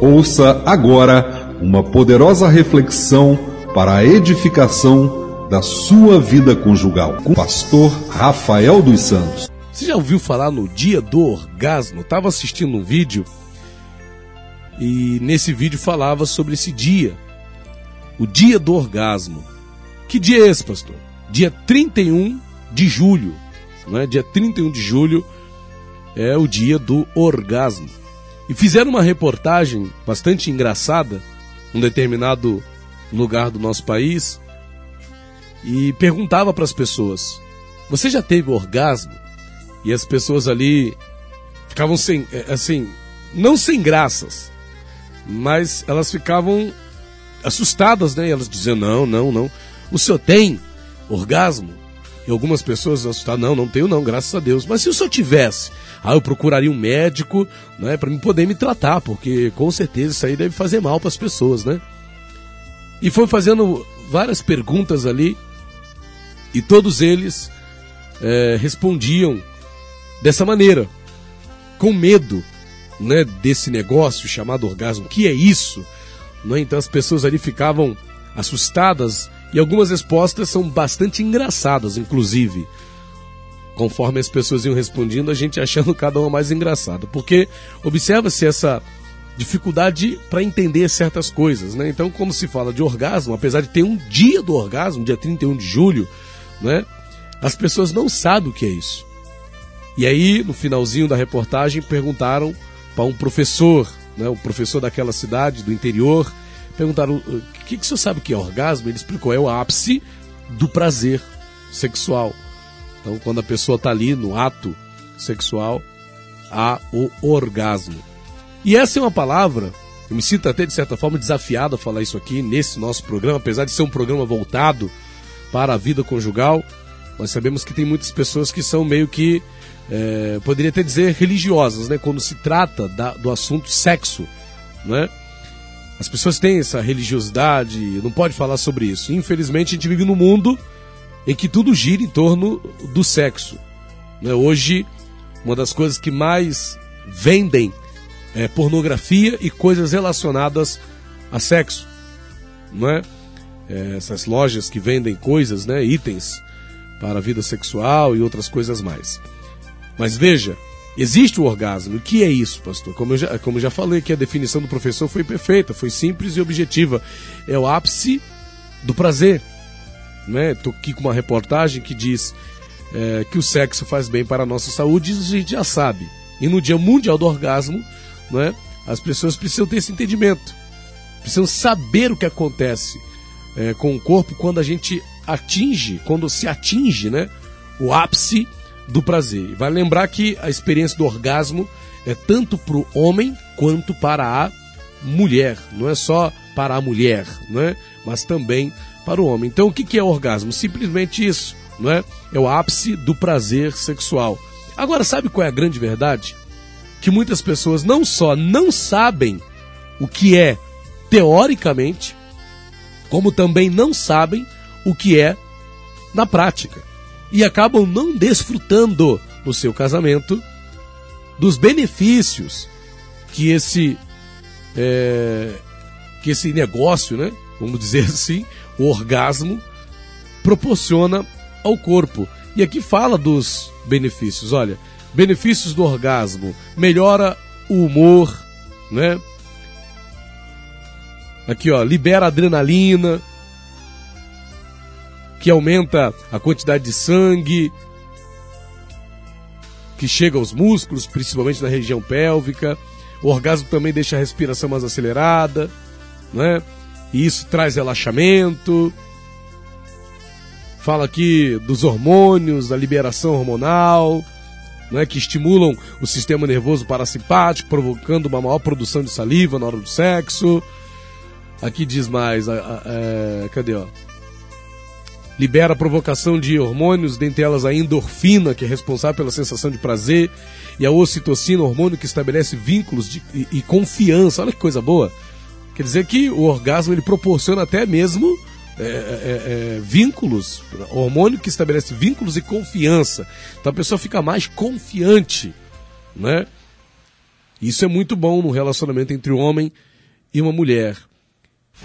Ouça agora uma poderosa reflexão para a edificação da sua vida conjugal com o pastor Rafael dos Santos. Você já ouviu falar no dia do orgasmo? Estava assistindo um vídeo e nesse vídeo falava sobre esse dia, o dia do orgasmo. Que dia é esse, pastor? Dia 31 de julho, não é? Dia 31 de julho é o dia do orgasmo. E fizeram uma reportagem bastante engraçada num determinado lugar do nosso país e perguntava para as pessoas: Você já teve orgasmo? E as pessoas ali ficavam sem, é, assim, não sem graças, mas elas ficavam assustadas, né? E elas diziam: Não, não, não. O senhor tem orgasmo? E algumas pessoas assustadas: Não, não tenho, não, graças a Deus. Mas se o senhor tivesse, ah, eu procuraria um médico, né, para me poder me tratar, porque com certeza isso aí deve fazer mal para as pessoas, né? E foi fazendo várias perguntas ali e todos eles é, respondiam dessa maneira, com medo, né, desse negócio chamado orgasmo. Que é isso? Né? Então as pessoas ali ficavam assustadas e algumas respostas são bastante engraçadas, inclusive conforme as pessoas iam respondendo, a gente achando cada uma mais engraçada. Porque observa-se essa dificuldade para entender certas coisas, né? Então, como se fala de orgasmo, apesar de ter um dia do orgasmo, dia 31 de julho, né? As pessoas não sabem o que é isso. E aí, no finalzinho da reportagem, perguntaram para um professor, né, o professor daquela cidade, do interior, perguntaram: o que, que o senhor sabe que é orgasmo? Ele explicou: é o ápice do prazer sexual. Então, quando a pessoa está ali no ato sexual, há o orgasmo. E essa é uma palavra, eu me sinto até de certa forma desafiado a falar isso aqui nesse nosso programa, apesar de ser um programa voltado para a vida conjugal. Nós sabemos que tem muitas pessoas que são meio que, é, poderia até dizer, religiosas, né? Quando se trata da, do assunto sexo, né? As pessoas têm essa religiosidade, não pode falar sobre isso. Infelizmente, a gente vive num mundo em que tudo gira em torno do sexo. Né? Hoje, uma das coisas que mais vendem é pornografia e coisas relacionadas a sexo. Não é? é? essas lojas que vendem coisas, né, itens para a vida sexual e outras coisas mais. Mas veja, existe o orgasmo. O que é isso, pastor? Como eu, já, como eu já falei que a definição do professor foi perfeita, foi simples e objetiva. É o ápice do prazer né? Aqui com uma reportagem que diz é, que o sexo faz bem para a nossa saúde, isso a gente já sabe. E no Dia Mundial do Orgasmo, né, as pessoas precisam ter esse entendimento, precisam saber o que acontece é, com o corpo quando a gente atinge, quando se atinge, né, o ápice do prazer. Vai lembrar que a experiência do orgasmo é tanto para o homem quanto para a mulher, não é só para a mulher, né, mas também para o homem. Então, o que é orgasmo? Simplesmente isso, não é? É o ápice do prazer sexual. Agora, sabe qual é a grande verdade? Que muitas pessoas não só não sabem o que é teoricamente, como também não sabem o que é na prática. E acabam não desfrutando no seu casamento dos benefícios que esse é, que esse negócio, né, vamos dizer assim, o orgasmo proporciona ao corpo. E aqui fala dos benefícios. Olha, benefícios do orgasmo: melhora o humor, né? Aqui, ó, libera adrenalina, que aumenta a quantidade de sangue que chega aos músculos, principalmente na região pélvica. O orgasmo também deixa a respiração mais acelerada, né? e isso traz relaxamento. Fala aqui dos hormônios, da liberação hormonal, né, que estimulam o sistema nervoso parasimpático, provocando uma maior produção de saliva na hora do sexo. Aqui diz mais, é, cadê ó? Libera a provocação de hormônios, dentre elas a endorfina, que é responsável pela sensação de prazer, e a ocitocina, hormônio que estabelece vínculos de, e, e confiança. Olha que coisa boa Quer dizer que o orgasmo ele proporciona até mesmo é, é, é, é, vínculos, hormônio que estabelece vínculos e confiança. Então a pessoa fica mais confiante, né? Isso é muito bom no relacionamento entre um homem e uma mulher.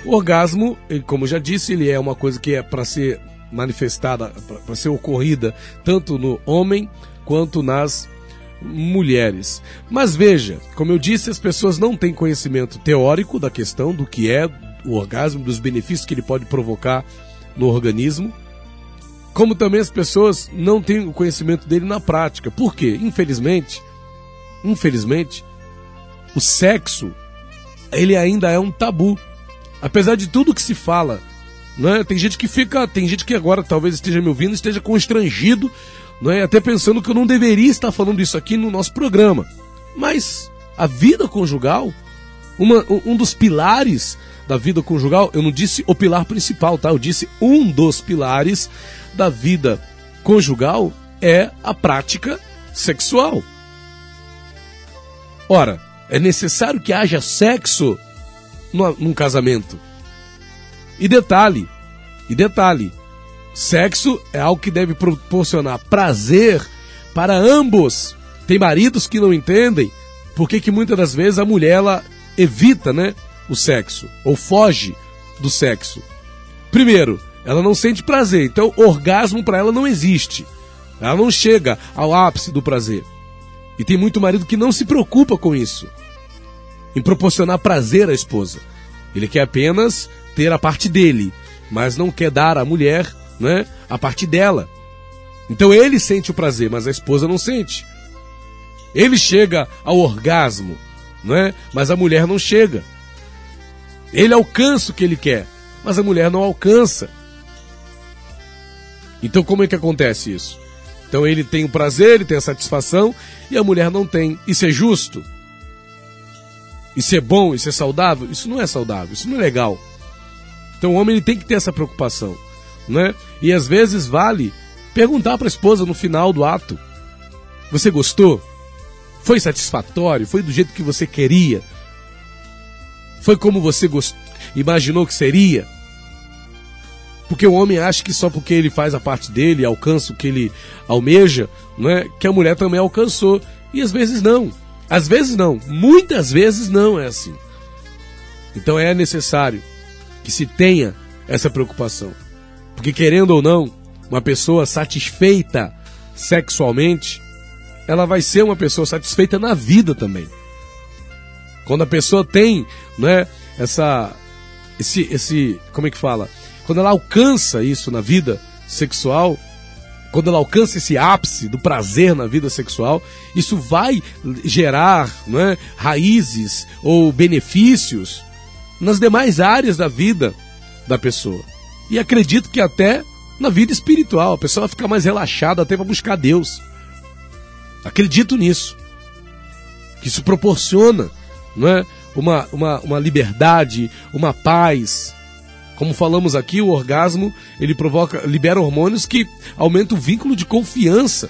O orgasmo, como eu já disse, ele é uma coisa que é para ser manifestada, para ser ocorrida tanto no homem quanto nas mulheres. Mas veja, como eu disse, as pessoas não têm conhecimento teórico da questão do que é o orgasmo, dos benefícios que ele pode provocar no organismo. Como também as pessoas não têm o conhecimento dele na prática. Por quê? Infelizmente, infelizmente, o sexo ele ainda é um tabu. Apesar de tudo que se fala, né? Tem gente que fica, tem gente que agora talvez esteja me ouvindo, esteja constrangido, né? Até pensando que eu não deveria estar falando isso aqui no nosso programa. Mas a vida conjugal, uma, um dos pilares da vida conjugal, eu não disse o pilar principal, tá? Eu disse um dos pilares da vida conjugal é a prática sexual. Ora, é necessário que haja sexo num casamento. E detalhe, e detalhe, sexo é algo que deve proporcionar prazer para ambos. Tem maridos que não entendem porque que muitas das vezes a mulher ela evita, né, o sexo ou foge do sexo. Primeiro, ela não sente prazer, então orgasmo para ela não existe. Ela não chega ao ápice do prazer. E tem muito marido que não se preocupa com isso, em proporcionar prazer à esposa. Ele quer apenas ter a parte dele, mas não quer dar à mulher, né, a parte dela. Então ele sente o prazer, mas a esposa não sente. Ele chega ao orgasmo, né, mas a mulher não chega. Ele alcança o que ele quer, mas a mulher não alcança. Então como é que acontece isso? Então ele tem o prazer, ele tem a satisfação e a mulher não tem. Isso é justo? Isso é bom? Isso é saudável? Isso não é saudável, isso não é legal. Então o homem ele tem que ter essa preocupação, né? E às vezes vale perguntar para a esposa no final do ato: Você gostou? Foi satisfatório? Foi do jeito que você queria? Foi como você gost... imaginou que seria? Porque o homem acha que só porque ele faz a parte dele, alcança o que ele almeja, não é? que a mulher também alcançou. E às vezes não. Às vezes não. Muitas vezes não é assim. Então é necessário que se tenha essa preocupação. Porque querendo ou não, uma pessoa satisfeita sexualmente, ela vai ser uma pessoa satisfeita na vida também. Quando a pessoa tem, né, essa esse esse, como é que fala? quando ela alcança isso na vida sexual, quando ela alcança esse ápice do prazer na vida sexual, isso vai gerar é, raízes ou benefícios nas demais áreas da vida da pessoa. E acredito que até na vida espiritual, a pessoa vai ficar mais relaxada até para buscar Deus. Acredito nisso. Que isso proporciona não é, uma, uma, uma liberdade, uma paz, como falamos aqui, o orgasmo ele provoca, libera hormônios que aumentam o vínculo de confiança.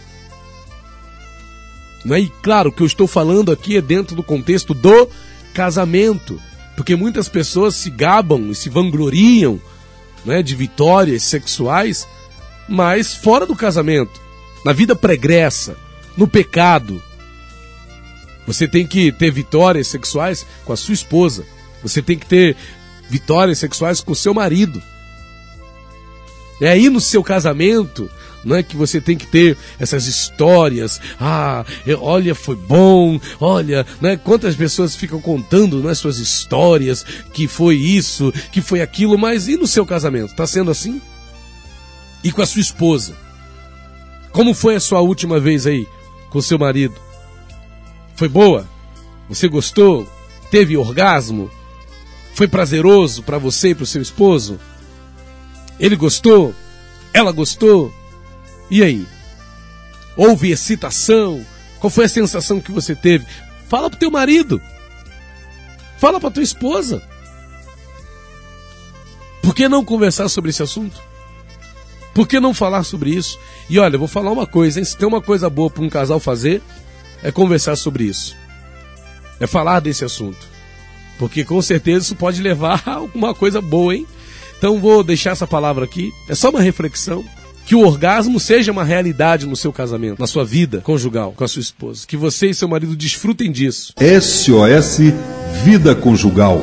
Né? E claro, o que eu estou falando aqui é dentro do contexto do casamento, porque muitas pessoas se gabam e se vangloriam né, de vitórias sexuais, mas fora do casamento, na vida pregressa, no pecado. Você tem que ter vitórias sexuais com a sua esposa. Você tem que ter vitórias sexuais com seu marido. É aí no seu casamento, não é que você tem que ter essas histórias. Ah, olha, foi bom. Olha, né? Quantas pessoas ficam contando né, suas histórias que foi isso, que foi aquilo, mas e no seu casamento? Está sendo assim? E com a sua esposa? Como foi a sua última vez aí com seu marido? Foi boa? Você gostou? Teve orgasmo? Foi prazeroso para você e para o seu esposo? Ele gostou? Ela gostou? E aí? Houve excitação? Qual foi a sensação que você teve? Fala pro teu marido. Fala pra tua esposa. Por que não conversar sobre esse assunto? Por que não falar sobre isso? E olha, eu vou falar uma coisa, hein? Se tem uma coisa boa para um casal fazer, é conversar sobre isso. É falar desse assunto. Porque com certeza isso pode levar a alguma coisa boa, hein? Então vou deixar essa palavra aqui. É só uma reflexão. Que o orgasmo seja uma realidade no seu casamento, na sua vida conjugal com a sua esposa. Que você e seu marido desfrutem disso. SOS Vida Conjugal.